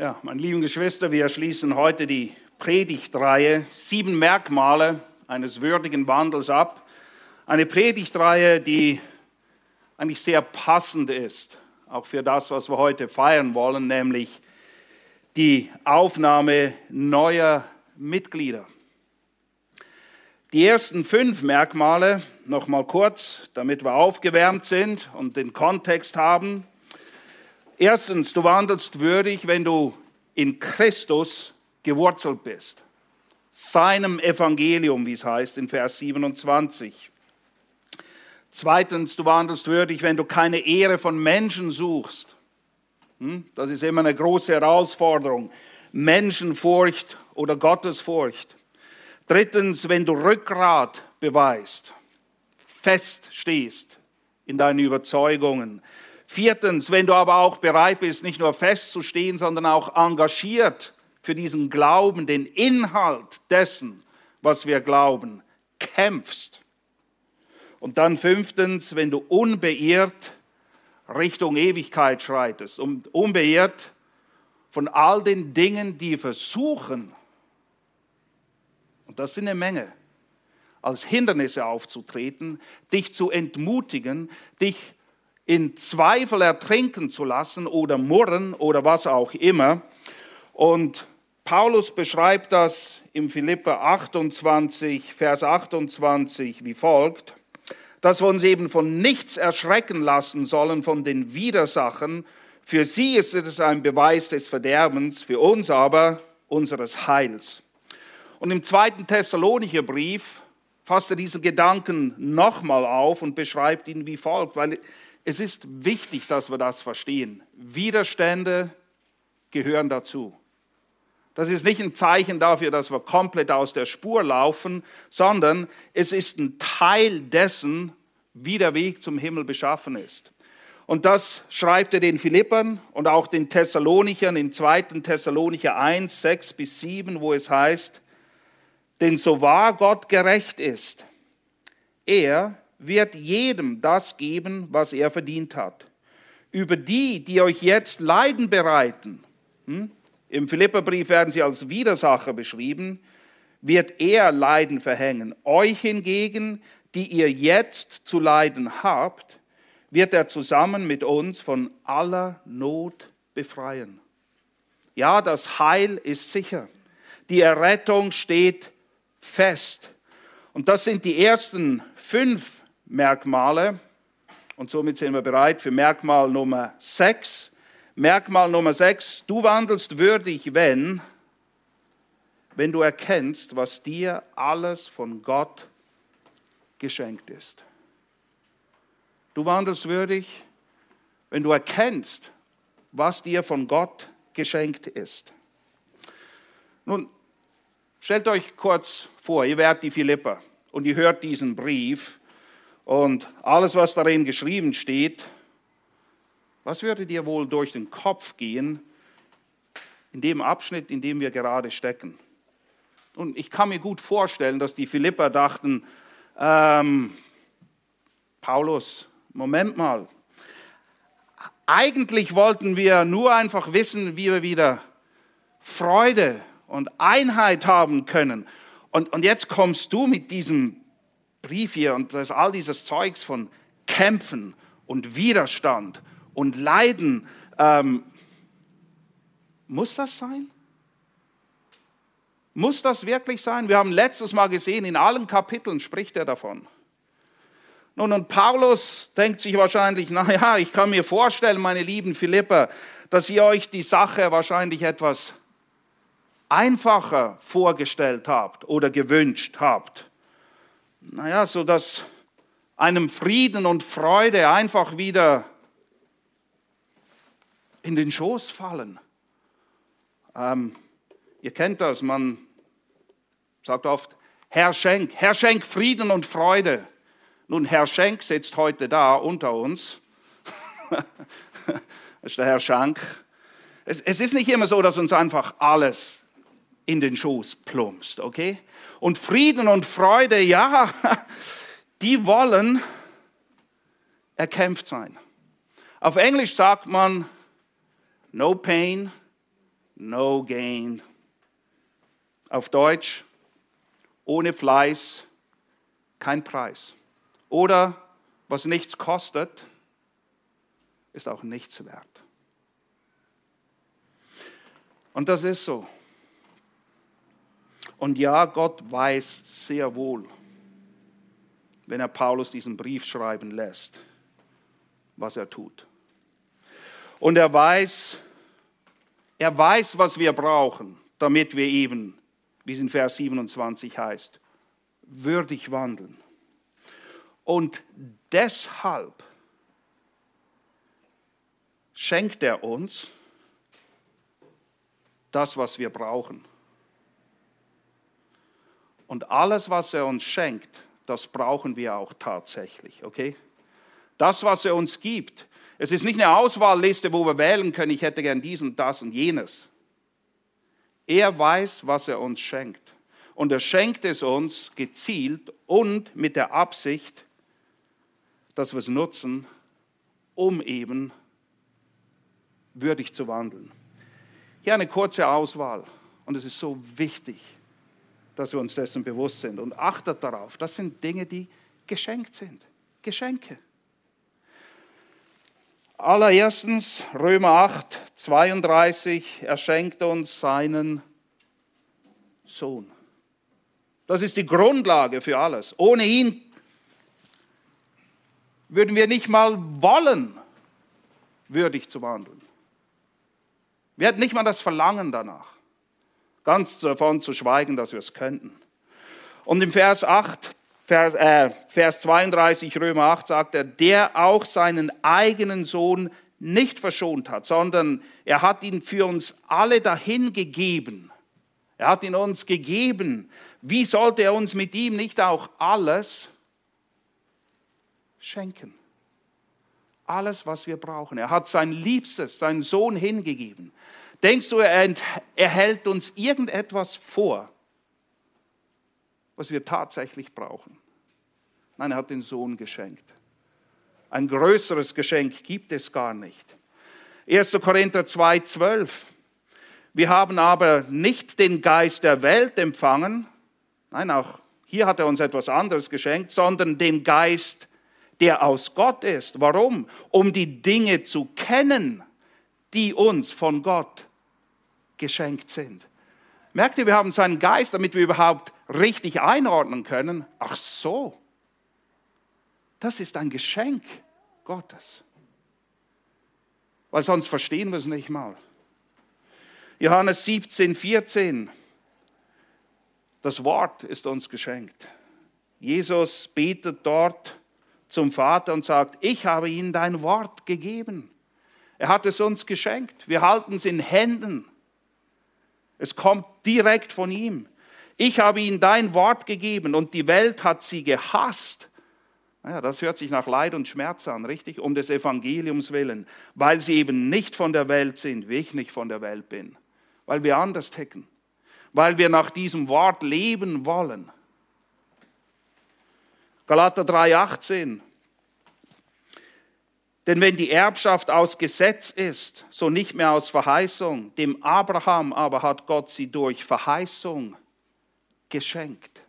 Ja, meine lieben Geschwister, wir schließen heute die Predigtreihe Sieben Merkmale eines würdigen Wandels ab. Eine Predigtreihe, die eigentlich sehr passend ist, auch für das, was wir heute feiern wollen, nämlich die Aufnahme neuer Mitglieder. Die ersten fünf Merkmale, noch mal kurz, damit wir aufgewärmt sind und den Kontext haben. Erstens, du wandelst würdig, wenn du in Christus gewurzelt bist. Seinem Evangelium, wie es heißt in Vers 27. Zweitens, du wandelst würdig, wenn du keine Ehre von Menschen suchst. Hm? Das ist immer eine große Herausforderung. Menschenfurcht oder Gottesfurcht. Drittens, wenn du Rückgrat beweist, fest stehst in deinen Überzeugungen. Viertens, wenn du aber auch bereit bist, nicht nur festzustehen, sondern auch engagiert für diesen Glauben, den Inhalt dessen, was wir glauben, kämpfst. Und dann fünftens, wenn du unbeirrt Richtung Ewigkeit schreitest und unbeirrt von all den Dingen, die versuchen, und das sind eine Menge, als Hindernisse aufzutreten, dich zu entmutigen, dich in Zweifel ertrinken zu lassen oder murren oder was auch immer. Und Paulus beschreibt das im Philipper 28, Vers 28 wie folgt, dass wir uns eben von nichts erschrecken lassen sollen von den Widersachen. Für sie ist es ein Beweis des Verderbens, für uns aber unseres Heils. Und im zweiten Thessalonicher Brief fasst er diesen Gedanken nochmal auf und beschreibt ihn wie folgt, weil es ist wichtig, dass wir das verstehen. Widerstände gehören dazu. Das ist nicht ein Zeichen dafür, dass wir komplett aus der Spur laufen, sondern es ist ein Teil dessen, wie der Weg zum Himmel beschaffen ist. Und das schreibt er den Philippern und auch den Thessalonichern in 2. Thessalonicher 1, 6 bis 7, wo es heißt, denn so wahr Gott gerecht ist, er wird jedem das geben, was er verdient hat. Über die, die euch jetzt Leiden bereiten, hm? im Philipperbrief werden sie als Widersacher beschrieben, wird er Leiden verhängen. Euch hingegen, die ihr jetzt zu leiden habt, wird er zusammen mit uns von aller Not befreien. Ja, das Heil ist sicher. Die Errettung steht fest. Und das sind die ersten fünf Merkmale. Und somit sind wir bereit für Merkmal Nummer 6. Merkmal Nummer 6, du wandelst würdig, wenn, wenn du erkennst, was dir alles von Gott geschenkt ist. Du wandelst würdig, wenn du erkennst, was dir von Gott geschenkt ist. Nun, stellt euch kurz vor, ihr werdet die Philipper und ihr hört diesen Brief und alles, was darin geschrieben steht, was würde dir wohl durch den Kopf gehen in dem Abschnitt, in dem wir gerade stecken? Und ich kann mir gut vorstellen, dass die Philipper dachten, ähm, Paulus, Moment mal, eigentlich wollten wir nur einfach wissen, wie wir wieder Freude und Einheit haben können. Und, und jetzt kommst du mit diesem Brief hier und das all dieses Zeugs von Kämpfen und Widerstand und Leiden. Ähm, muss das sein? Muss das wirklich sein? Wir haben letztes Mal gesehen, in allen Kapiteln spricht er davon. Nun, und Paulus denkt sich wahrscheinlich, naja, ich kann mir vorstellen, meine lieben Philipper, dass ihr euch die Sache wahrscheinlich etwas einfacher vorgestellt habt oder gewünscht habt naja, so dass einem Frieden und Freude einfach wieder in den Schoß fallen. Ähm, ihr kennt das, man sagt oft, Herr Schenk, Herr Schenk Frieden und Freude. Nun, Herr Schenk sitzt heute da unter uns. das ist der Herr Schenk. Es, es ist nicht immer so, dass uns einfach alles in den Schoß plumpst, okay? Und Frieden und Freude, ja, die wollen erkämpft sein. Auf Englisch sagt man, no pain, no gain. Auf Deutsch, ohne Fleiß kein Preis. Oder was nichts kostet, ist auch nichts wert. Und das ist so. Und ja, Gott weiß sehr wohl, wenn er Paulus diesen Brief schreiben lässt, was er tut. Und er weiß, er weiß, was wir brauchen, damit wir eben, wie es in Vers 27 heißt, würdig wandeln. Und deshalb schenkt er uns das, was wir brauchen. Und alles, was er uns schenkt, das brauchen wir auch tatsächlich, okay? Das, was er uns gibt, es ist nicht eine Auswahlliste, wo wir wählen können, ich hätte gern dies und das und jenes. Er weiß, was er uns schenkt. Und er schenkt es uns gezielt und mit der Absicht, dass wir es nutzen, um eben würdig zu wandeln. Hier eine kurze Auswahl. Und es ist so wichtig, dass wir uns dessen bewusst sind. Und achtet darauf, das sind Dinge, die geschenkt sind. Geschenke. Allererstens Römer 8, 32, er schenkt uns seinen Sohn. Das ist die Grundlage für alles. Ohne ihn würden wir nicht mal wollen, würdig zu wandeln. Wir hätten nicht mal das Verlangen danach. Ganz davon zu schweigen, dass wir es könnten. Und im Vers 8, Vers, äh, Vers 32 Römer 8 sagt er, der auch seinen eigenen Sohn nicht verschont hat, sondern er hat ihn für uns alle dahin gegeben. Er hat ihn uns gegeben, wie sollte er uns mit ihm nicht auch alles schenken? Alles, was wir brauchen. Er hat sein Liebstes, seinen Sohn hingegeben. Denkst du, er, er hält uns irgendetwas vor, was wir tatsächlich brauchen? Nein, er hat den Sohn geschenkt. Ein größeres Geschenk gibt es gar nicht. 1. Korinther 2, 12. Wir haben aber nicht den Geist der Welt empfangen, Nein, auch hier hat er uns etwas anderes geschenkt, sondern den Geist, der aus Gott ist. Warum? Um die Dinge zu kennen, die uns von Gott geschenkt sind. Merkt ihr, wir haben seinen Geist, damit wir überhaupt richtig einordnen können. Ach so, das ist ein Geschenk Gottes. Weil sonst verstehen wir es nicht mal. Johannes 17, 14. Das Wort ist uns geschenkt. Jesus betet dort zum Vater und sagt, ich habe ihnen dein Wort gegeben. Er hat es uns geschenkt. Wir halten es in Händen. Es kommt direkt von ihm. Ich habe ihnen dein Wort gegeben und die Welt hat sie gehasst. Naja, das hört sich nach Leid und Schmerz an, richtig? Um des Evangeliums willen, weil sie eben nicht von der Welt sind, wie ich nicht von der Welt bin, weil wir anders ticken weil wir nach diesem Wort leben wollen. Galater 3:18. Denn wenn die Erbschaft aus Gesetz ist, so nicht mehr aus Verheißung, dem Abraham aber hat Gott sie durch Verheißung geschenkt.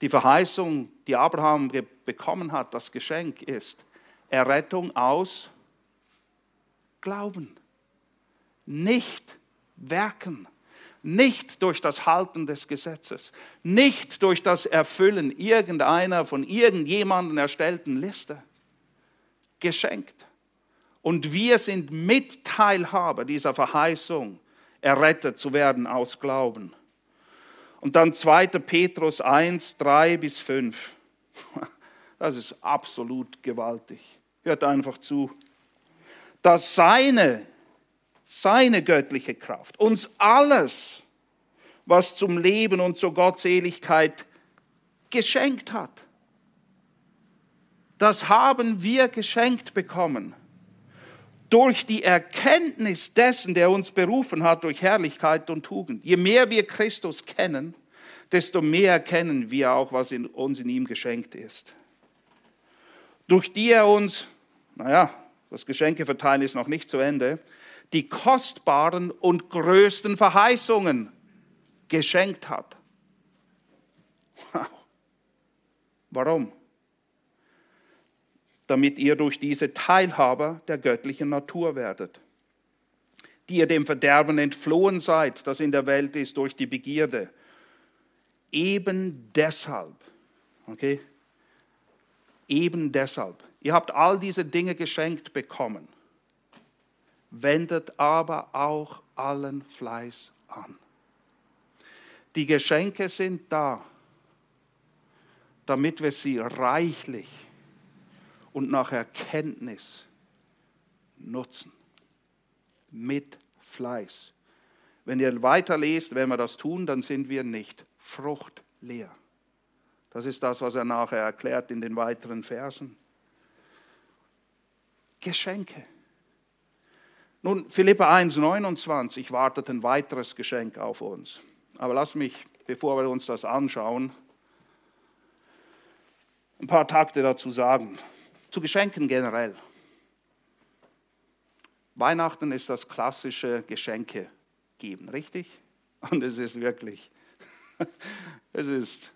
Die Verheißung, die Abraham bekommen hat, das Geschenk ist Errettung aus Glauben, nicht Werken nicht durch das Halten des Gesetzes, nicht durch das Erfüllen irgendeiner von irgendjemandem erstellten Liste. Geschenkt. Und wir sind Mitteilhaber dieser Verheißung, errettet zu werden aus Glauben. Und dann 2. Petrus 1, 3 bis 5. Das ist absolut gewaltig. Hört einfach zu. Dass seine seine göttliche Kraft, uns alles, was zum Leben und zur Gottseligkeit geschenkt hat. Das haben wir geschenkt bekommen. Durch die Erkenntnis dessen, der uns berufen hat, durch Herrlichkeit und Tugend. Je mehr wir Christus kennen, desto mehr erkennen wir auch, was in uns in ihm geschenkt ist. Durch die er uns, naja, das Geschenkeverteilen ist noch nicht zu Ende, die kostbaren und größten Verheißungen geschenkt hat. Warum? Damit ihr durch diese Teilhaber der göttlichen Natur werdet, die ihr dem Verderben entflohen seid, das in der Welt ist durch die Begierde. Eben deshalb, okay, eben deshalb, ihr habt all diese Dinge geschenkt bekommen, wendet aber auch allen Fleiß an. Die Geschenke sind da, damit wir sie reichlich und nach Erkenntnis nutzen. Mit Fleiß. Wenn ihr weiterlest, wenn wir das tun, dann sind wir nicht fruchtleer. Das ist das, was er nachher erklärt in den weiteren Versen. Geschenke. Nun, Philippa 1, 29 wartet ein weiteres Geschenk auf uns. Aber lass mich, bevor wir uns das anschauen, ein paar Takte dazu sagen. Zu Geschenken generell. Weihnachten ist das klassische Geschenke geben, richtig? Und es ist wirklich, es ist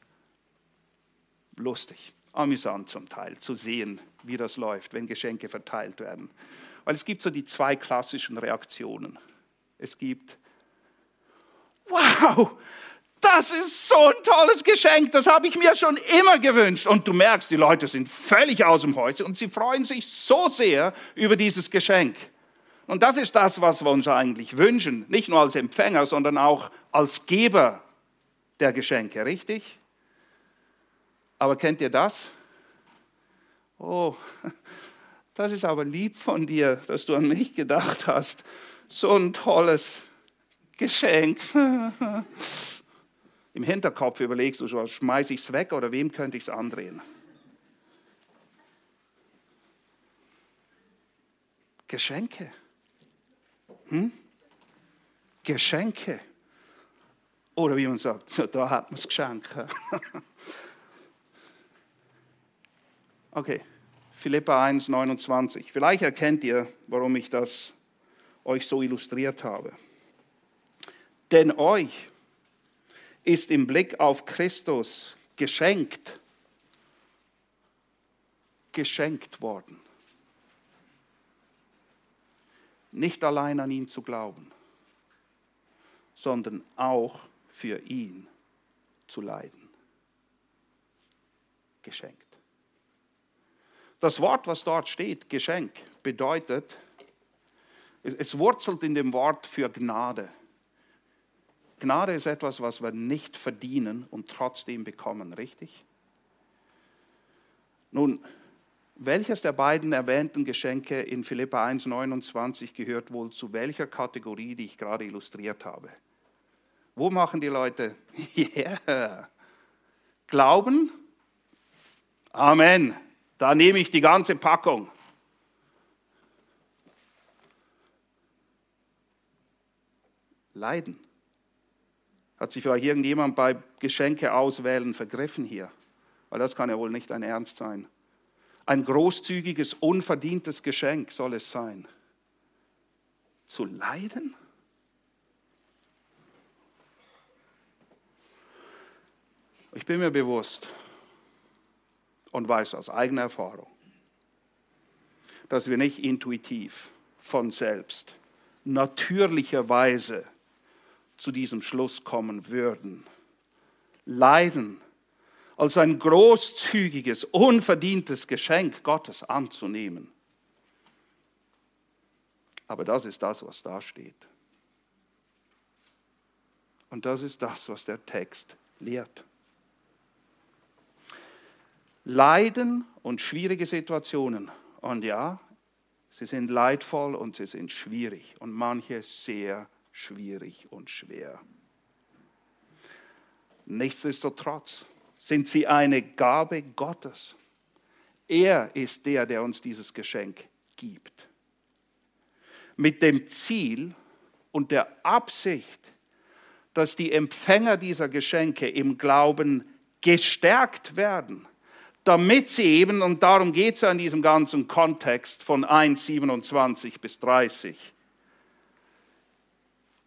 lustig, amüsant zum Teil zu sehen, wie das läuft, wenn Geschenke verteilt werden. Weil es gibt so die zwei klassischen Reaktionen. Es gibt, wow, das ist so ein tolles Geschenk, das habe ich mir schon immer gewünscht. Und du merkst, die Leute sind völlig aus dem Häuschen und sie freuen sich so sehr über dieses Geschenk. Und das ist das, was wir uns eigentlich wünschen, nicht nur als Empfänger, sondern auch als Geber der Geschenke, richtig? Aber kennt ihr das? Oh, das ist aber lieb von dir, dass du an mich gedacht hast. So ein tolles Geschenk. Im Hinterkopf überlegst du schon, schmeiße ich es weg oder wem könnte ich es andrehen? Geschenke. Hm? Geschenke. Oder wie man sagt, da hat man das Geschenk. okay, Philippa 1, 29. Vielleicht erkennt ihr, warum ich das euch so illustriert habe. Denn euch ist im Blick auf Christus geschenkt, geschenkt worden. Nicht allein an ihn zu glauben, sondern auch für ihn zu leiden. Geschenkt. Das Wort, was dort steht, Geschenk, bedeutet, es, wurzelt in dem Wort für Gnade. Gnade ist etwas, was wir nicht verdienen und trotzdem bekommen, richtig? Nun, welches der beiden erwähnten Geschenke in Philippa 1,29 gehört wohl zu welcher Kategorie, die ich gerade illustriert habe? Wo machen die Leute? Yeah. Glauben? Amen. Da nehme ich die ganze Packung. Leiden. Hat sich vielleicht irgendjemand bei Geschenke auswählen vergriffen hier? Weil das kann ja wohl nicht ein Ernst sein. Ein großzügiges, unverdientes Geschenk soll es sein. Zu leiden? Ich bin mir bewusst und weiß aus eigener Erfahrung, dass wir nicht intuitiv von selbst natürlicherweise zu diesem Schluss kommen würden. Leiden als ein großzügiges, unverdientes Geschenk Gottes anzunehmen. Aber das ist das, was da steht. Und das ist das, was der Text lehrt. Leiden und schwierige Situationen. Und ja, sie sind leidvoll und sie sind schwierig und manche sehr schwierig und schwer. Nichtsdestotrotz sind sie eine Gabe Gottes. Er ist der, der uns dieses Geschenk gibt. Mit dem Ziel und der Absicht, dass die Empfänger dieser Geschenke im Glauben gestärkt werden, damit sie eben, und darum geht es ja in diesem ganzen Kontext von 1, 27 bis 30,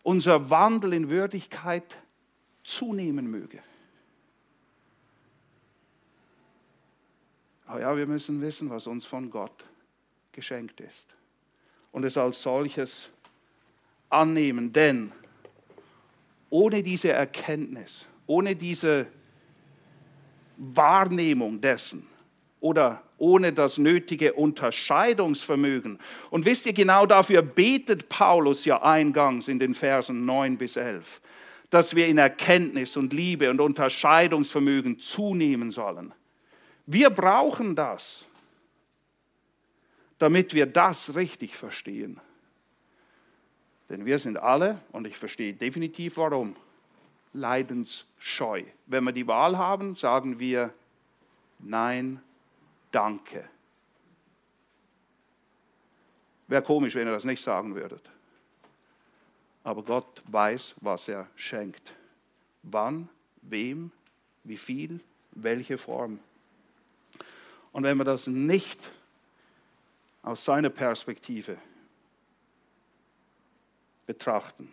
unser Wandel in Würdigkeit zunehmen möge. Aber ja, wir müssen wissen, was uns von Gott geschenkt ist. Und es als solches annehmen, denn ohne diese Erkenntnis, ohne diese Wahrnehmung dessen oder ohne das nötige Unterscheidungsvermögen. Und wisst ihr, genau dafür betet Paulus ja eingangs in den Versen 9 bis 11, dass wir in Erkenntnis und Liebe und Unterscheidungsvermögen zunehmen sollen. Wir brauchen das, damit wir das richtig verstehen. Denn wir sind alle, und ich verstehe definitiv warum, leidensscheu. Wenn wir die Wahl haben, sagen wir Nein, danke. Wäre komisch, wenn ihr das nicht sagen würdet. Aber Gott weiß, was er schenkt. Wann, wem, wie viel, welche Form. Und wenn wir das nicht aus seiner Perspektive betrachten,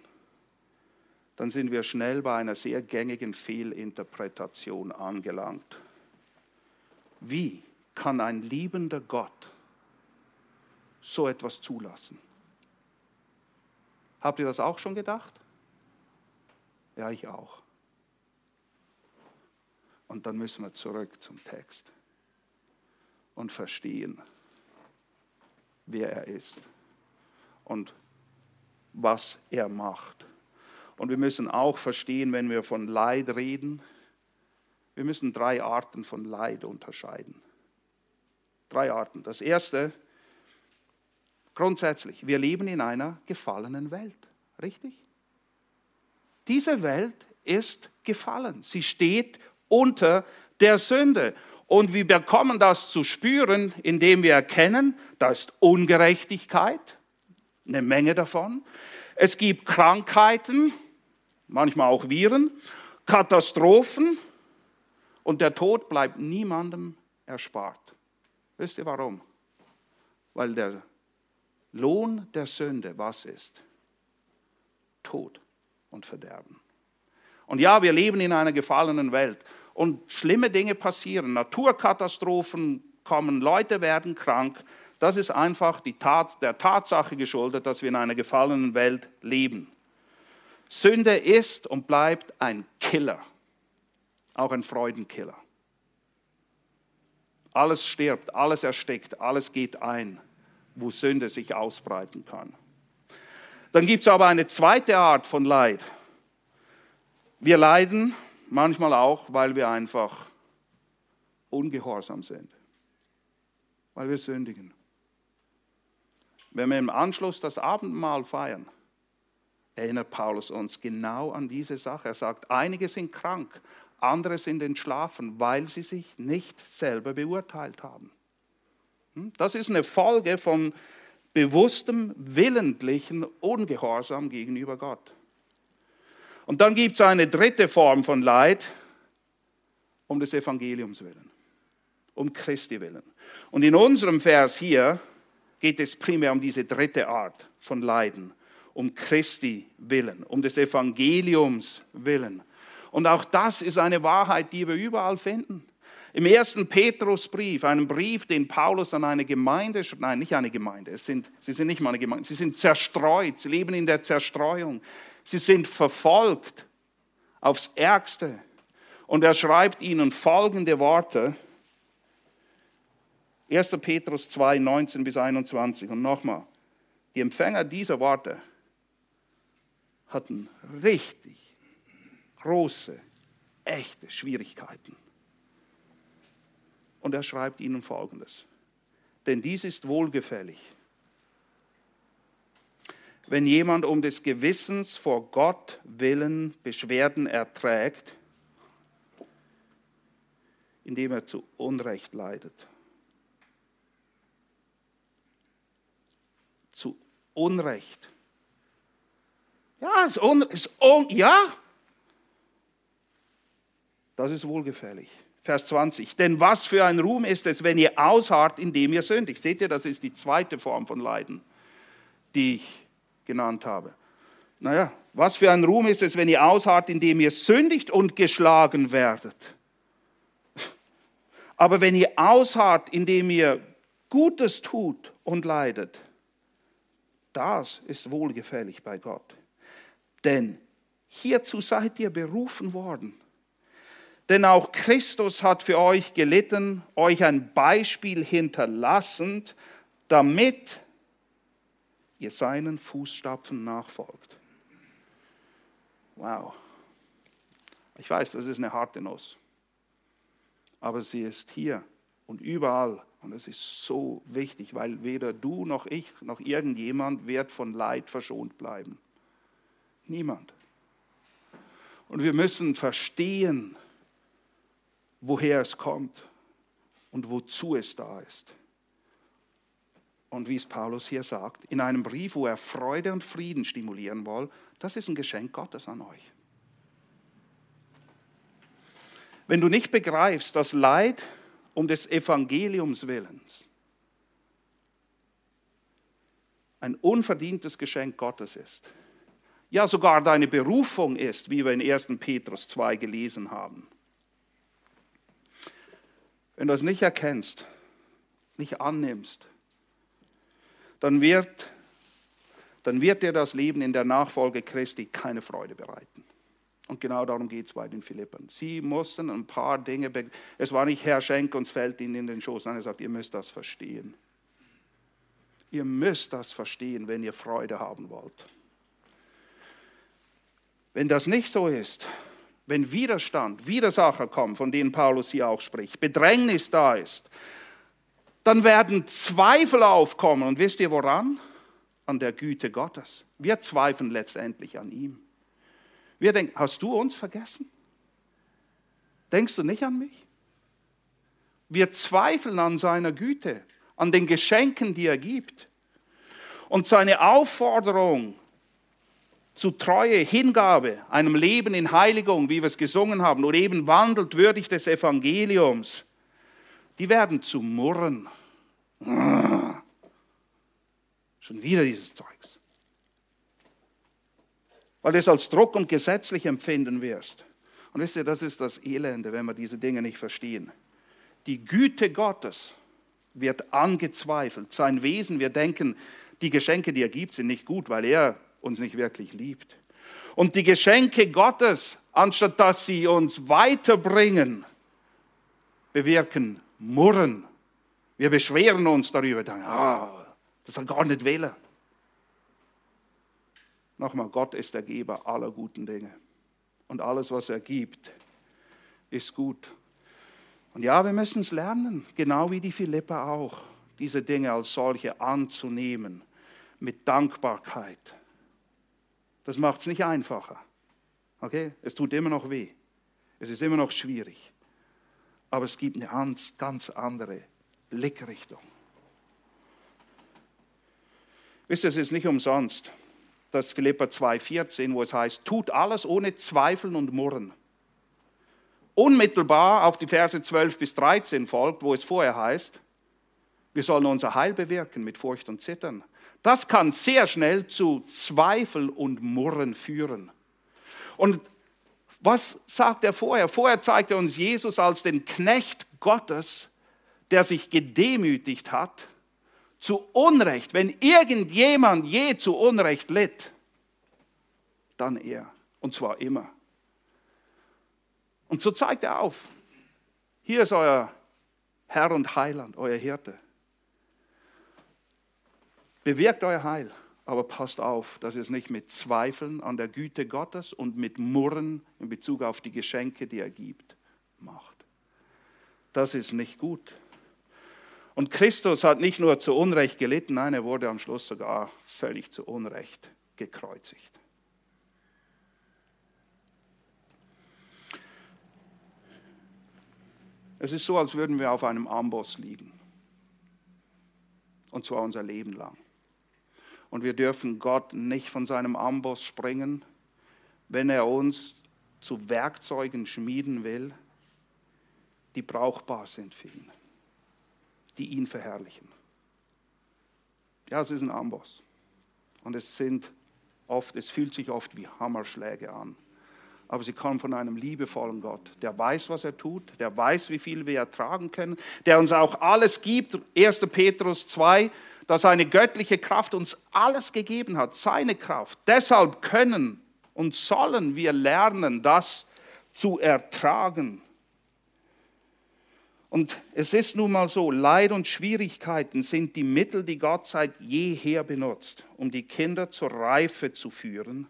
dann sind wir schnell bei einer sehr gängigen Fehlinterpretation angelangt. Wie kann ein liebender Gott so etwas zulassen? Habt ihr das auch schon gedacht? Ja, ich auch. Und dann müssen wir zurück zum Text und verstehen, wer er ist und was er macht. Und wir müssen auch verstehen, wenn wir von Leid reden, wir müssen drei Arten von Leid unterscheiden. Drei Arten. Das erste, grundsätzlich, wir leben in einer gefallenen Welt. Richtig? Diese Welt ist gefallen. Sie steht unter der Sünde. Und wir bekommen das zu spüren, indem wir erkennen, da ist Ungerechtigkeit, eine Menge davon. Es gibt Krankheiten, manchmal auch Viren, Katastrophen und der Tod bleibt niemandem erspart. Wisst ihr warum? Weil der Lohn der Sünde was ist? Tod und Verderben. Und ja, wir leben in einer gefallenen Welt und schlimme Dinge passieren. Naturkatastrophen kommen, Leute werden krank. Das ist einfach Tat, der Tatsache geschuldet, dass wir in einer gefallenen Welt leben. Sünde ist und bleibt ein Killer, auch ein Freudenkiller. Alles stirbt, alles erstickt, alles geht ein, wo Sünde sich ausbreiten kann. Dann gibt es aber eine zweite Art von Leid. Wir leiden manchmal auch, weil wir einfach ungehorsam sind, weil wir sündigen. Wenn wir im Anschluss das Abendmahl feiern, erinnert Paulus uns genau an diese Sache. Er sagt, einige sind krank, andere sind entschlafen, weil sie sich nicht selber beurteilt haben. Hm? Das ist eine Folge von bewusstem, willentlichen Ungehorsam gegenüber Gott. Und dann gibt es eine dritte Form von Leid, um des Evangeliums willen, um Christi willen. Und in unserem Vers hier geht es primär um diese dritte Art von Leiden, um Christi willen, um des Evangeliums willen. Und auch das ist eine Wahrheit, die wir überall finden. Im ersten Petrusbrief, einem Brief, den Paulus an eine Gemeinde, nein, nicht eine Gemeinde, es sind, sie sind nicht mal eine Gemeinde, sie sind zerstreut, sie leben in der Zerstreuung, sie sind verfolgt aufs Ärgste. Und er schreibt ihnen folgende Worte, 1. Petrus 2, 19 bis 21. Und nochmal, die Empfänger dieser Worte hatten richtig große, echte Schwierigkeiten. Und er schreibt ihnen Folgendes. Denn dies ist wohlgefällig. Wenn jemand um des Gewissens vor Gott willen Beschwerden erträgt, indem er zu Unrecht leidet. Zu Unrecht. Ja, un, ist un, ja, das ist wohlgefällig. Vers 20. Denn was für ein Ruhm ist es, wenn ihr ausharrt, indem ihr sündigt. Seht ihr, das ist die zweite Form von Leiden, die ich genannt habe. Naja, was für ein Ruhm ist es, wenn ihr ausharrt, indem ihr sündigt und geschlagen werdet. Aber wenn ihr ausharrt, indem ihr Gutes tut und leidet, das ist wohlgefällig bei Gott. Denn hierzu seid ihr berufen worden. Denn auch Christus hat für euch gelitten, euch ein Beispiel hinterlassend, damit ihr seinen Fußstapfen nachfolgt. Wow. Ich weiß, das ist eine harte Nuss. Aber sie ist hier und überall. Und es ist so wichtig, weil weder du noch ich noch irgendjemand wird von Leid verschont bleiben. Niemand. Und wir müssen verstehen, woher es kommt und wozu es da ist. Und wie es Paulus hier sagt, in einem Brief, wo er Freude und Frieden stimulieren will, das ist ein Geschenk Gottes an euch. Wenn du nicht begreifst, dass Leid um des Evangeliums willens ein unverdientes Geschenk Gottes ist, ja sogar deine Berufung ist, wie wir in 1. Petrus 2 gelesen haben. Wenn du es nicht erkennst, nicht annimmst, dann wird, dann wird dir das Leben in der Nachfolge Christi keine Freude bereiten. Und genau darum geht es bei den Philippern. Sie mussten ein paar Dinge, es war nicht Herr Schenk uns fällt ihnen in den Schoß, nein, er sagt, ihr müsst das verstehen. Ihr müsst das verstehen, wenn ihr Freude haben wollt. Wenn das nicht so ist, wenn Widerstand, Widersacher kommen, von denen Paulus hier auch spricht, Bedrängnis da ist, dann werden Zweifel aufkommen. Und wisst ihr woran? An der Güte Gottes. Wir zweifeln letztendlich an ihm. Wir denken, hast du uns vergessen? Denkst du nicht an mich? Wir zweifeln an seiner Güte, an den Geschenken, die er gibt. Und seine Aufforderung zu Treue, Hingabe, einem Leben in Heiligung, wie wir es gesungen haben, oder eben wandelt würdig des Evangeliums, die werden zu Murren. Schon wieder dieses Zeugs weil du es als Druck und gesetzlich empfinden wirst. Und wisst ihr, das ist das Elende, wenn wir diese Dinge nicht verstehen. Die Güte Gottes wird angezweifelt, sein Wesen. Wir denken, die Geschenke, die er gibt, sind nicht gut, weil er uns nicht wirklich liebt. Und die Geschenke Gottes, anstatt dass sie uns weiterbringen, bewirken Murren. Wir beschweren uns darüber, dann, ah, das soll gar nicht wählen. Nochmal, Gott ist der Geber aller guten Dinge. Und alles, was er gibt, ist gut. Und ja, wir müssen es lernen, genau wie die Philippa auch, diese Dinge als solche anzunehmen, mit Dankbarkeit. Das macht es nicht einfacher. Okay? Es tut immer noch weh. Es ist immer noch schwierig. Aber es gibt eine ganz, andere Blickrichtung. Wisst ihr, es ist nicht umsonst das Philippa 2,14, wo es heißt, tut alles ohne Zweifeln und Murren. Unmittelbar auf die Verse 12 bis 13 folgt, wo es vorher heißt, wir sollen unser Heil bewirken mit Furcht und Zittern. Das kann sehr schnell zu Zweifel und Murren führen. Und was sagt er vorher? Vorher zeigt er uns Jesus als den Knecht Gottes, der sich gedemütigt hat zu Unrecht, wenn irgendjemand je zu Unrecht litt, dann er. Und zwar immer. Und so zeigt er auf. Hier ist euer Herr und Heiland, euer Hirte. Bewirkt euer Heil, aber passt auf, dass ihr es nicht mit Zweifeln an der Güte Gottes und mit Murren in Bezug auf die Geschenke, die er gibt, macht. Das ist nicht gut. Und Christus hat nicht nur zu Unrecht gelitten, nein, er wurde am Schluss sogar völlig zu Unrecht gekreuzigt. Es ist so, als würden wir auf einem Amboss liegen. Und zwar unser Leben lang. Und wir dürfen Gott nicht von seinem Amboss springen, wenn er uns zu Werkzeugen schmieden will, die brauchbar sind für ihn die ihn verherrlichen. Ja, es ist ein Amboss. Und es sind oft, es fühlt sich oft wie Hammerschläge an. Aber sie kommen von einem liebevollen Gott, der weiß, was er tut, der weiß, wie viel wir ertragen können, der uns auch alles gibt. 1. Petrus 2, dass seine göttliche Kraft uns alles gegeben hat, seine Kraft. Deshalb können und sollen wir lernen, das zu ertragen. Und es ist nun mal so, Leid und Schwierigkeiten sind die Mittel, die Gott seit jeher benutzt, um die Kinder zur Reife zu führen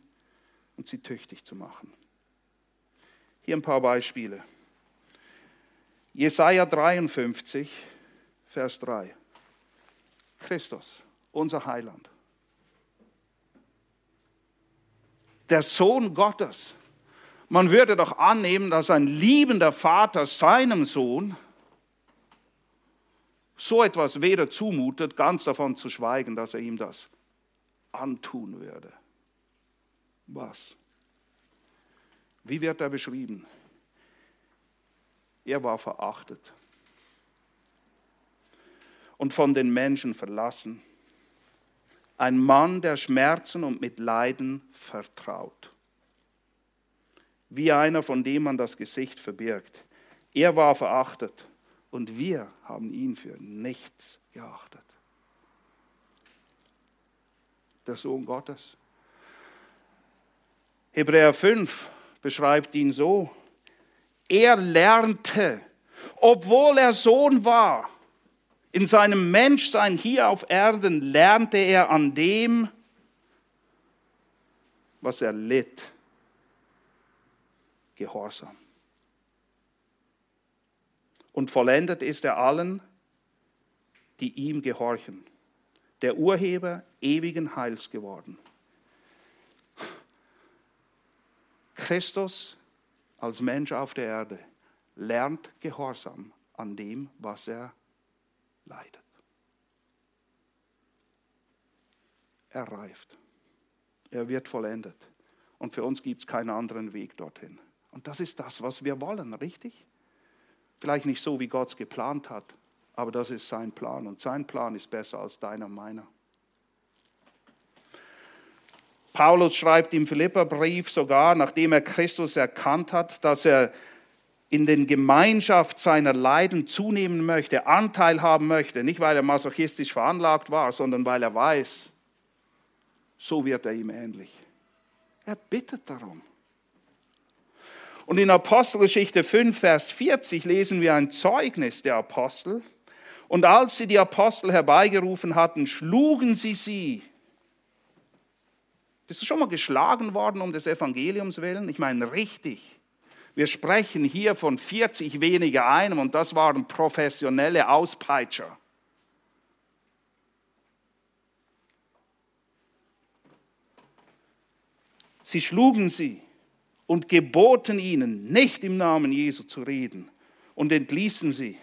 und sie tüchtig zu machen. Hier ein paar Beispiele. Jesaja 53, Vers 3. Christus, unser Heiland. Der Sohn Gottes. Man würde doch annehmen, dass ein liebender Vater seinem Sohn so etwas weder zumutet, ganz davon zu schweigen, dass er ihm das antun würde. Was? Wie wird er beschrieben? Er war verachtet und von den Menschen verlassen. Ein Mann, der Schmerzen und mit Leiden vertraut. Wie einer, von dem man das Gesicht verbirgt. Er war verachtet und wir haben ihn für nichts geachtet. Der Sohn Gottes. Hebräer 5 beschreibt ihn so. Er lernte, obwohl er Sohn war, in seinem Menschsein hier auf Erden lernte er an dem, was er litt, Gehorsam und vollendet ist er allen, die ihm gehorchen. Der Urheber ewigen Heils geworden. Christus als Mensch auf der Erde lernt Gehorsam an dem, was er leidet. Er reift. Er wird vollendet. Und für uns gibt es keinen anderen Weg dorthin. Und das ist das, was wir wollen, richtig? Vielleicht nicht so, wie Gott es geplant hat, aber das ist sein Plan und sein Plan ist besser als deiner meiner. Paulus schreibt im Philipperbrief sogar, nachdem er Christus erkannt hat, dass er in den Gemeinschaft seiner Leiden zunehmen möchte, Anteil haben möchte, nicht weil er masochistisch veranlagt war, sondern weil er weiß, so wird er ihm ähnlich. Er bittet darum. Und in Apostelgeschichte 5, Vers 40 lesen wir ein Zeugnis der Apostel. Und als sie die Apostel herbeigerufen hatten, schlugen sie sie. Bist du schon mal geschlagen worden um des Evangeliums willen? Ich meine, richtig. Wir sprechen hier von 40 weniger einem und das waren professionelle Auspeitscher. Sie schlugen sie und geboten ihnen, nicht im Namen Jesu zu reden und entließen sie.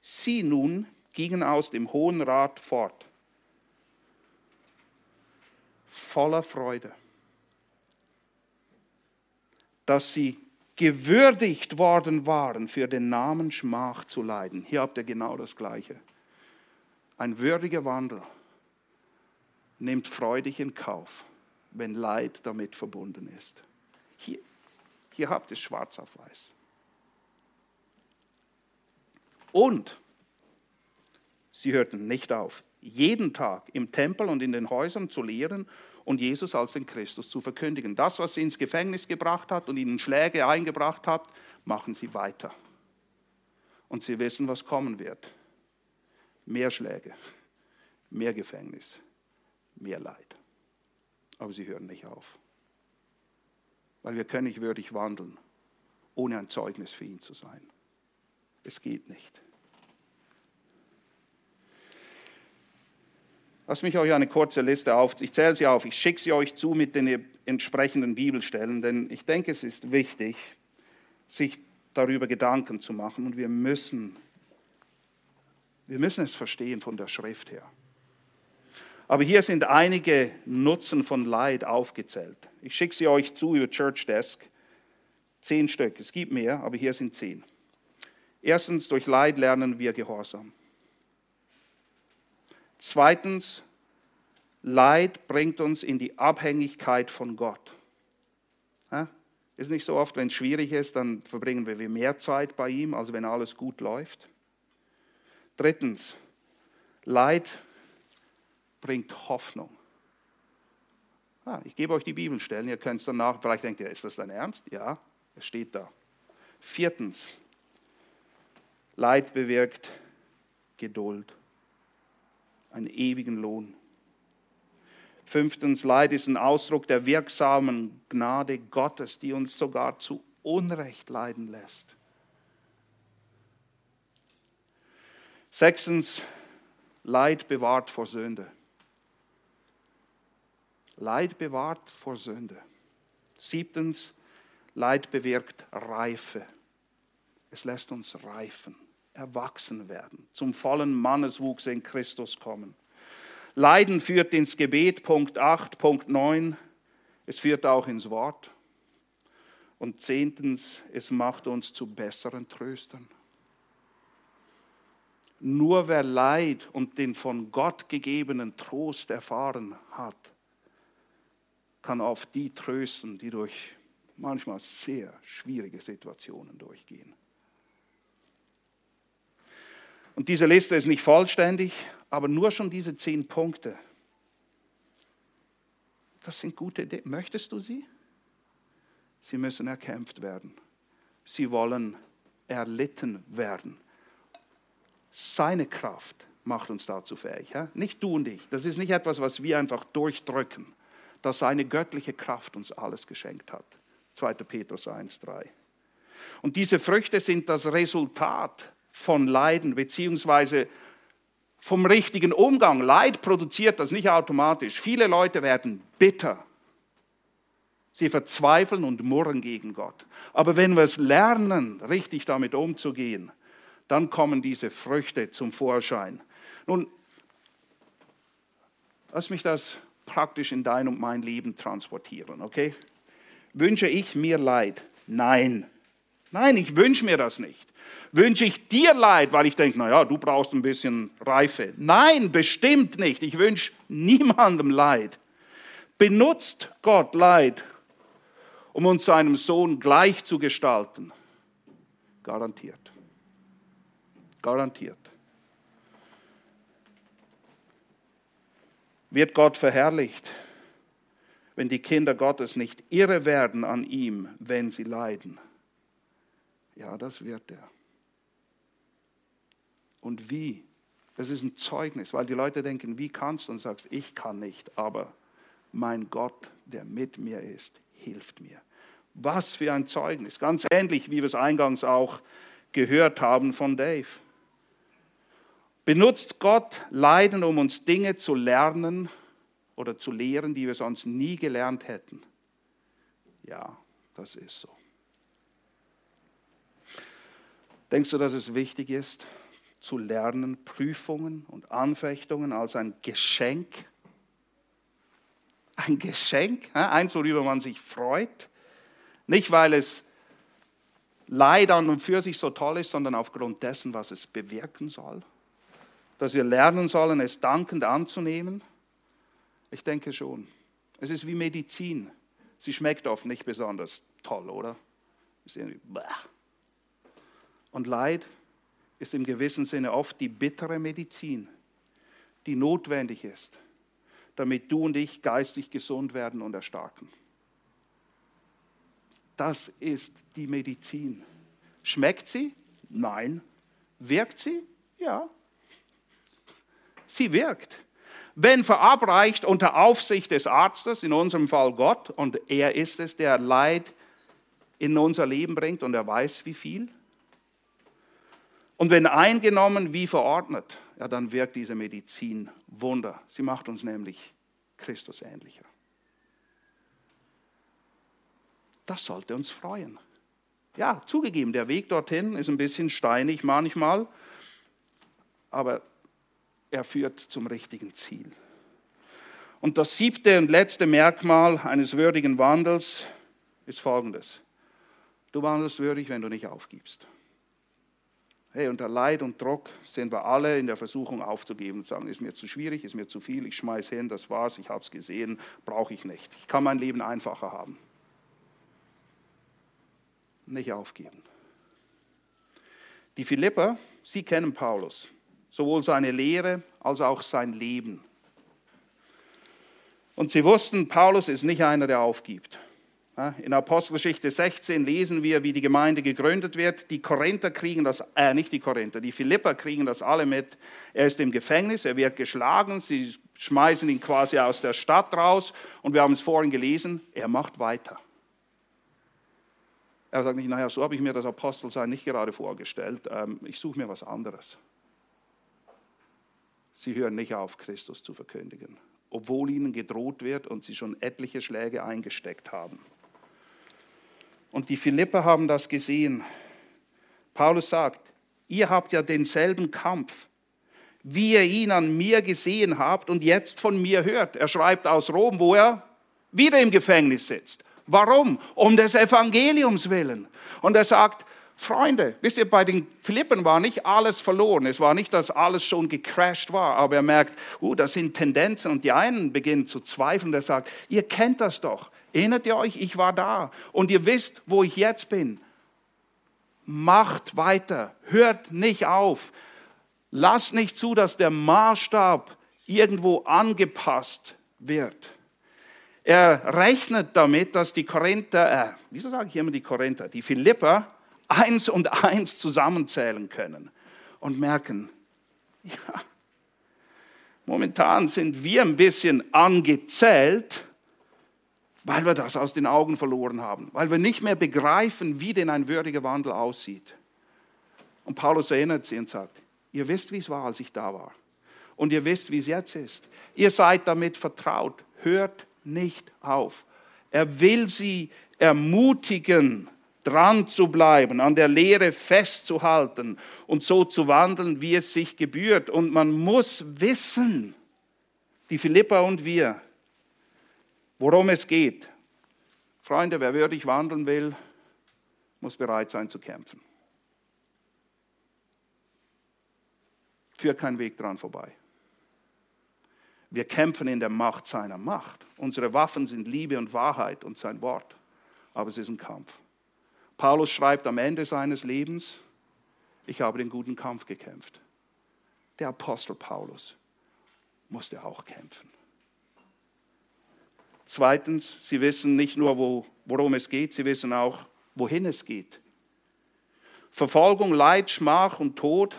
Sie nun gingen aus dem Hohen Rat fort, voller Freude, dass sie gewürdigt worden waren, für den Namen Schmach zu leiden. Hier habt ihr genau das Gleiche. Ein würdiger Wandel nimmt freudig in Kauf, wenn Leid damit verbunden ist. Hier, hier habt ihr es schwarz auf weiß. Und sie hörten nicht auf, jeden Tag im Tempel und in den Häusern zu lehren und Jesus als den Christus zu verkündigen. Das, was sie ins Gefängnis gebracht hat und ihnen Schläge eingebracht hat, machen sie weiter. Und sie wissen, was kommen wird. Mehr Schläge, mehr Gefängnis, mehr Leid. Aber sie hören nicht auf weil wir können nicht würdig wandeln, ohne ein Zeugnis für ihn zu sein. Es geht nicht. Lass mich euch eine kurze Liste auf. Ich zähle sie auf. Ich schicke sie euch zu mit den entsprechenden Bibelstellen, denn ich denke, es ist wichtig, sich darüber Gedanken zu machen und wir müssen, wir müssen es verstehen von der Schrift her. Aber hier sind einige Nutzen von Leid aufgezählt. Ich schicke sie euch zu über Church Desk. Zehn Stück. Es gibt mehr, aber hier sind zehn. Erstens, durch Leid lernen wir Gehorsam. Zweitens, Leid bringt uns in die Abhängigkeit von Gott. Ja? Ist nicht so oft, wenn es schwierig ist, dann verbringen wir mehr Zeit bei ihm, als wenn alles gut läuft. Drittens, Leid bringt Hoffnung. Ah, ich gebe euch die Bibelstellen, ihr könnt es danach, vielleicht denkt ihr, ist das dein Ernst? Ja, es steht da. Viertens, Leid bewirkt Geduld, einen ewigen Lohn. Fünftens, Leid ist ein Ausdruck der wirksamen Gnade Gottes, die uns sogar zu Unrecht leiden lässt. Sechstens, Leid bewahrt vor Sünde. Leid bewahrt vor Sünde. Siebtens, Leid bewirkt Reife. Es lässt uns reifen, erwachsen werden, zum vollen Manneswuchs in Christus kommen. Leiden führt ins Gebet, Punkt 8, Punkt 9. Es führt auch ins Wort. Und zehntens, es macht uns zu besseren Tröstern. Nur wer Leid und den von Gott gegebenen Trost erfahren hat, kann auf die trösten, die durch manchmal sehr schwierige Situationen durchgehen. Und diese Liste ist nicht vollständig, aber nur schon diese zehn Punkte, das sind gute Ideen. Möchtest du sie? Sie müssen erkämpft werden. Sie wollen erlitten werden. Seine Kraft macht uns dazu fähig. Ja? Nicht du und ich. Das ist nicht etwas, was wir einfach durchdrücken. Dass seine göttliche Kraft uns alles geschenkt hat. 2. Petrus 1, 3. Und diese Früchte sind das Resultat von Leiden, beziehungsweise vom richtigen Umgang. Leid produziert das nicht automatisch. Viele Leute werden bitter. Sie verzweifeln und murren gegen Gott. Aber wenn wir es lernen, richtig damit umzugehen, dann kommen diese Früchte zum Vorschein. Nun, lass mich das praktisch in dein und mein Leben transportieren, okay? Wünsche ich mir Leid? Nein. Nein, ich wünsche mir das nicht wünsche ich dir Leid, weil ich denke, naja, du brauchst ein bisschen Reife. Nein, bestimmt nicht. Ich wünsche niemandem Leid. Benutzt Gott Leid, um uns seinem Sohn gleich zu gestalten? Garantiert. Garantiert. Wird Gott verherrlicht, wenn die Kinder Gottes nicht irre werden an ihm, wenn sie leiden? Ja, das wird er und wie. Das ist ein Zeugnis, weil die Leute denken, wie kannst du? Und sagst, ich kann nicht, aber mein Gott, der mit mir ist, hilft mir. Was für ein Zeugnis. Ganz ähnlich, wie wir es eingangs auch gehört haben von Dave. Benutzt Gott Leiden, um uns Dinge zu lernen oder zu lehren, die wir sonst nie gelernt hätten? Ja, das ist so. Denkst du, dass es wichtig ist, zu lernen, Prüfungen und Anfechtungen als ein Geschenk. Ein Geschenk, eins, worüber man sich freut. Nicht, weil es Leid an und für sich so toll ist, sondern aufgrund dessen, was es bewirken soll. Dass wir lernen sollen, es dankend anzunehmen. Ich denke schon. Es ist wie Medizin. Sie schmeckt oft nicht besonders toll, oder? Und Leid ist im gewissen Sinne oft die bittere Medizin, die notwendig ist, damit du und ich geistig gesund werden und erstarken. Das ist die Medizin. Schmeckt sie? Nein. Wirkt sie? Ja. Sie wirkt. Wenn verabreicht unter Aufsicht des Arztes, in unserem Fall Gott, und er ist es, der Leid in unser Leben bringt und er weiß wie viel, und wenn eingenommen wie verordnet, ja, dann wirkt diese Medizin Wunder. Sie macht uns nämlich Christus ähnlicher. Das sollte uns freuen. Ja, zugegeben, der Weg dorthin ist ein bisschen steinig manchmal, aber er führt zum richtigen Ziel. Und das siebte und letzte Merkmal eines würdigen Wandels ist folgendes. Du wandelst würdig, wenn du nicht aufgibst. Hey, unter Leid und Druck sind wir alle in der Versuchung aufzugeben und sagen, ist mir zu schwierig, ist mir zu viel, ich schmeiß hin, das war's, ich habe es gesehen, brauche ich nicht. Ich kann mein Leben einfacher haben. Nicht aufgeben. Die Philipper, sie kennen Paulus, sowohl seine Lehre als auch sein Leben. Und sie wussten, Paulus ist nicht einer, der aufgibt. In Apostelgeschichte 16 lesen wir, wie die Gemeinde gegründet wird. Die Korinther kriegen das, äh, nicht die Korinther, die Philipper kriegen das alle mit. Er ist im Gefängnis, er wird geschlagen, sie schmeißen ihn quasi aus der Stadt raus und wir haben es vorhin gelesen, er macht weiter. Er sagt nicht, naja, so habe ich mir das Apostelsein nicht gerade vorgestellt, ähm, ich suche mir was anderes. Sie hören nicht auf, Christus zu verkündigen, obwohl ihnen gedroht wird und sie schon etliche Schläge eingesteckt haben. Und die Philipper haben das gesehen. Paulus sagt, ihr habt ja denselben Kampf, wie ihr ihn an mir gesehen habt und jetzt von mir hört. Er schreibt aus Rom, wo er wieder im Gefängnis sitzt. Warum? Um des Evangeliums willen. Und er sagt, Freunde, wisst ihr, bei den Philippen war nicht alles verloren. Es war nicht, dass alles schon gecrashed war, aber er merkt, uh, das sind Tendenzen und die einen beginnen zu zweifeln. Er sagt, ihr kennt das doch. Erinnert ihr euch, ich war da und ihr wisst, wo ich jetzt bin. Macht weiter, hört nicht auf. Lasst nicht zu, dass der Maßstab irgendwo angepasst wird. Er rechnet damit, dass die Korinther, äh, wieso sage ich immer die Korinther, die Philipper eins und eins zusammenzählen können und merken, ja, momentan sind wir ein bisschen angezählt, weil wir das aus den Augen verloren haben, weil wir nicht mehr begreifen, wie denn ein würdiger Wandel aussieht. Und Paulus erinnert sie und sagt, ihr wisst, wie es war, als ich da war. Und ihr wisst, wie es jetzt ist. Ihr seid damit vertraut. Hört nicht auf. Er will sie ermutigen, dran zu bleiben, an der Lehre festzuhalten und so zu wandeln, wie es sich gebührt. Und man muss wissen, die Philippa und wir, worum es geht. Freunde, wer würdig wandeln will, muss bereit sein zu kämpfen. Führt kein Weg dran vorbei. Wir kämpfen in der Macht seiner Macht. Unsere Waffen sind Liebe und Wahrheit und sein Wort. Aber es ist ein Kampf. Paulus schreibt am Ende seines Lebens, ich habe den guten Kampf gekämpft. Der Apostel Paulus musste auch kämpfen. Zweitens, sie wissen nicht nur, wo, worum es geht, sie wissen auch, wohin es geht. Verfolgung, Leid, Schmach und Tod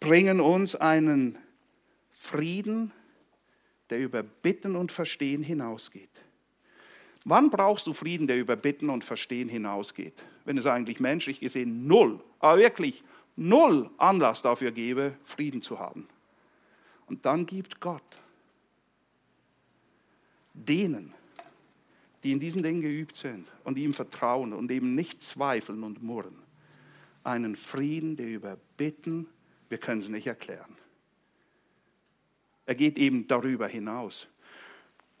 bringen uns einen Frieden, der über Bitten und Verstehen hinausgeht. Wann brauchst du Frieden, der über Bitten und Verstehen hinausgeht? Wenn es eigentlich menschlich gesehen null, aber wirklich null Anlass dafür gäbe, Frieden zu haben. Und dann gibt Gott denen, die in diesen Dingen geübt sind und ihm vertrauen und eben nicht zweifeln und murren, einen Frieden, der über Bitten, wir können es nicht erklären. Er geht eben darüber hinaus.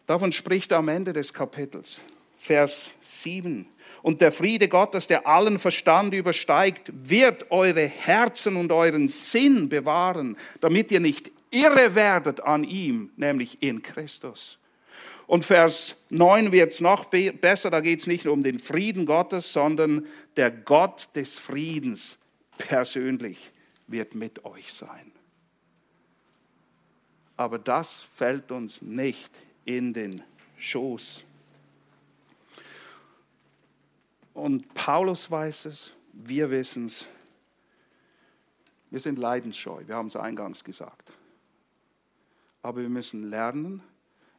Davon spricht er am Ende des Kapitels, Vers 7. Und der Friede Gottes, der allen Verstand übersteigt, wird eure Herzen und euren Sinn bewahren, damit ihr nicht irre werdet an ihm, nämlich in Christus. Und Vers 9 wird es noch besser, da geht es nicht nur um den Frieden Gottes, sondern der Gott des Friedens persönlich wird mit euch sein. Aber das fällt uns nicht in den Schoß. Und Paulus weiß es, wir wissen es. Wir sind leidensscheu, wir haben es eingangs gesagt. Aber wir müssen lernen,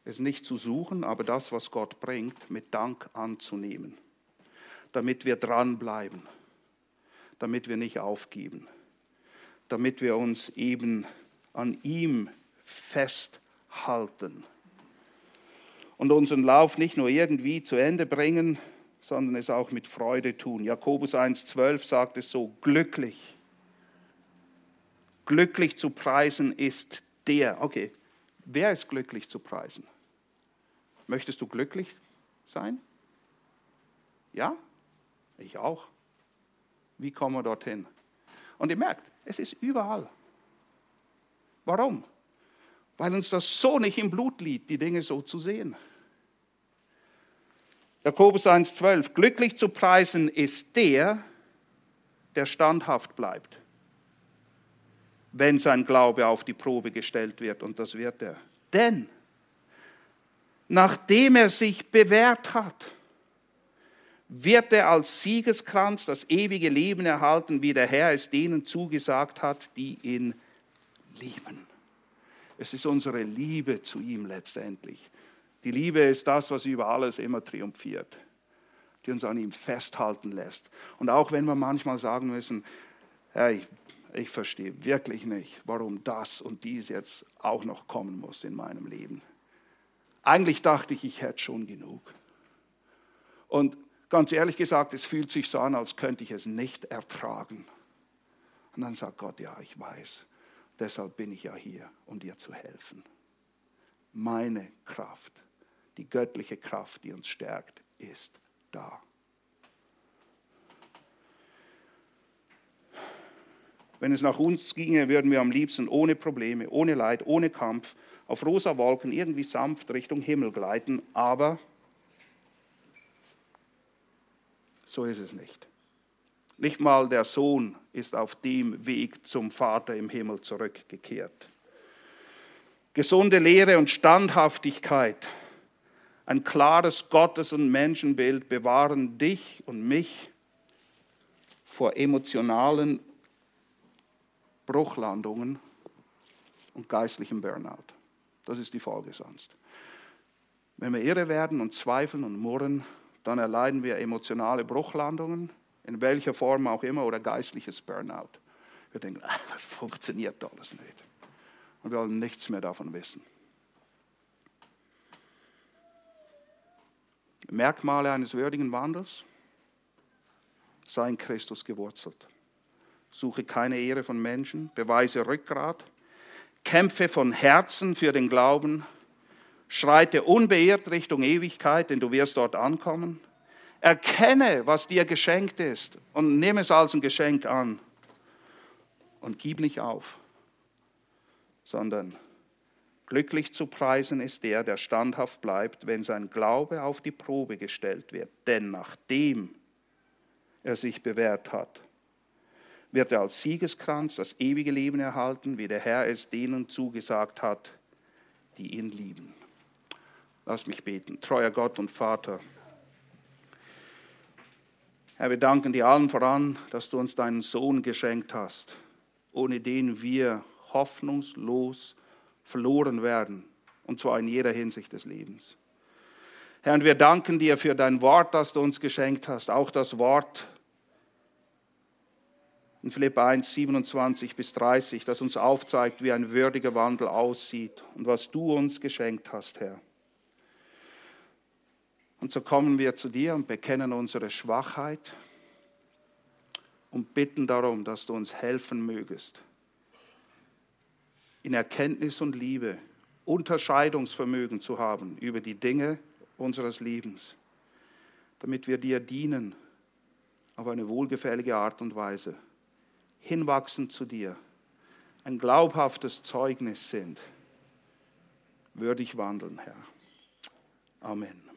es nicht zu suchen, aber das, was Gott bringt, mit Dank anzunehmen, damit wir dranbleiben, damit wir nicht aufgeben, damit wir uns eben an ihm festhalten und unseren Lauf nicht nur irgendwie zu Ende bringen, sondern es auch mit Freude tun. Jakobus 1,12 sagt es so, glücklich. Glücklich zu preisen ist der. Okay, wer ist glücklich zu preisen? Möchtest du glücklich sein? Ja? Ich auch. Wie kommen wir dorthin? Und ihr merkt, es ist überall. Warum? Weil uns das so nicht im Blut liegt, die Dinge so zu sehen. Jakobus 1,12. Glücklich zu preisen ist der, der standhaft bleibt, wenn sein Glaube auf die Probe gestellt wird. Und das wird er. Denn nachdem er sich bewährt hat, wird er als Siegeskranz das ewige Leben erhalten, wie der Herr es denen zugesagt hat, die ihn lieben. Es ist unsere Liebe zu ihm letztendlich. Die Liebe ist das, was über alles immer triumphiert, die uns an ihm festhalten lässt. Und auch wenn wir manchmal sagen müssen, hey, ich verstehe wirklich nicht, warum das und dies jetzt auch noch kommen muss in meinem Leben. Eigentlich dachte ich, ich hätte schon genug. Und Ganz ehrlich gesagt, es fühlt sich so an, als könnte ich es nicht ertragen. Und dann sagt Gott, ja, ich weiß, deshalb bin ich ja hier, um dir zu helfen. Meine Kraft, die göttliche Kraft, die uns stärkt, ist da. Wenn es nach uns ginge, würden wir am liebsten ohne Probleme, ohne Leid, ohne Kampf auf rosa Wolken irgendwie sanft Richtung Himmel gleiten, aber So ist es nicht. Nicht mal der Sohn ist auf dem Weg zum Vater im Himmel zurückgekehrt. Gesunde Lehre und Standhaftigkeit, ein klares Gottes- und Menschenbild bewahren dich und mich vor emotionalen Bruchlandungen und geistlichem Burnout. Das ist die Folge sonst. Wenn wir irre werden und zweifeln und murren, dann erleiden wir emotionale Bruchlandungen, in welcher Form auch immer, oder geistliches Burnout. Wir denken, ach, das funktioniert alles nicht. Und wir wollen nichts mehr davon wissen. Merkmale eines würdigen Wandels? Sei Christus gewurzelt. Suche keine Ehre von Menschen, beweise Rückgrat, kämpfe von Herzen für den Glauben, Schreite unbeirrt Richtung Ewigkeit, denn du wirst dort ankommen. Erkenne, was dir geschenkt ist und nimm es als ein Geschenk an. Und gib nicht auf, sondern glücklich zu preisen ist der, der standhaft bleibt, wenn sein Glaube auf die Probe gestellt wird. Denn nachdem er sich bewährt hat, wird er als Siegeskranz das ewige Leben erhalten, wie der Herr es denen zugesagt hat, die ihn lieben. Lass mich beten. Treuer Gott und Vater. Herr, wir danken dir allen voran, dass du uns deinen Sohn geschenkt hast, ohne den wir hoffnungslos verloren werden, und zwar in jeder Hinsicht des Lebens. Herr, und wir danken dir für dein Wort, das du uns geschenkt hast, auch das Wort in Philipp 1, 27 bis 30, das uns aufzeigt, wie ein würdiger Wandel aussieht und was du uns geschenkt hast, Herr. Und so kommen wir zu dir und bekennen unsere Schwachheit und bitten darum, dass du uns helfen mögest, in Erkenntnis und Liebe Unterscheidungsvermögen zu haben über die Dinge unseres Lebens, damit wir dir dienen auf eine wohlgefällige Art und Weise, hinwachsen zu dir, ein glaubhaftes Zeugnis sind, würdig wandeln, Herr. Amen.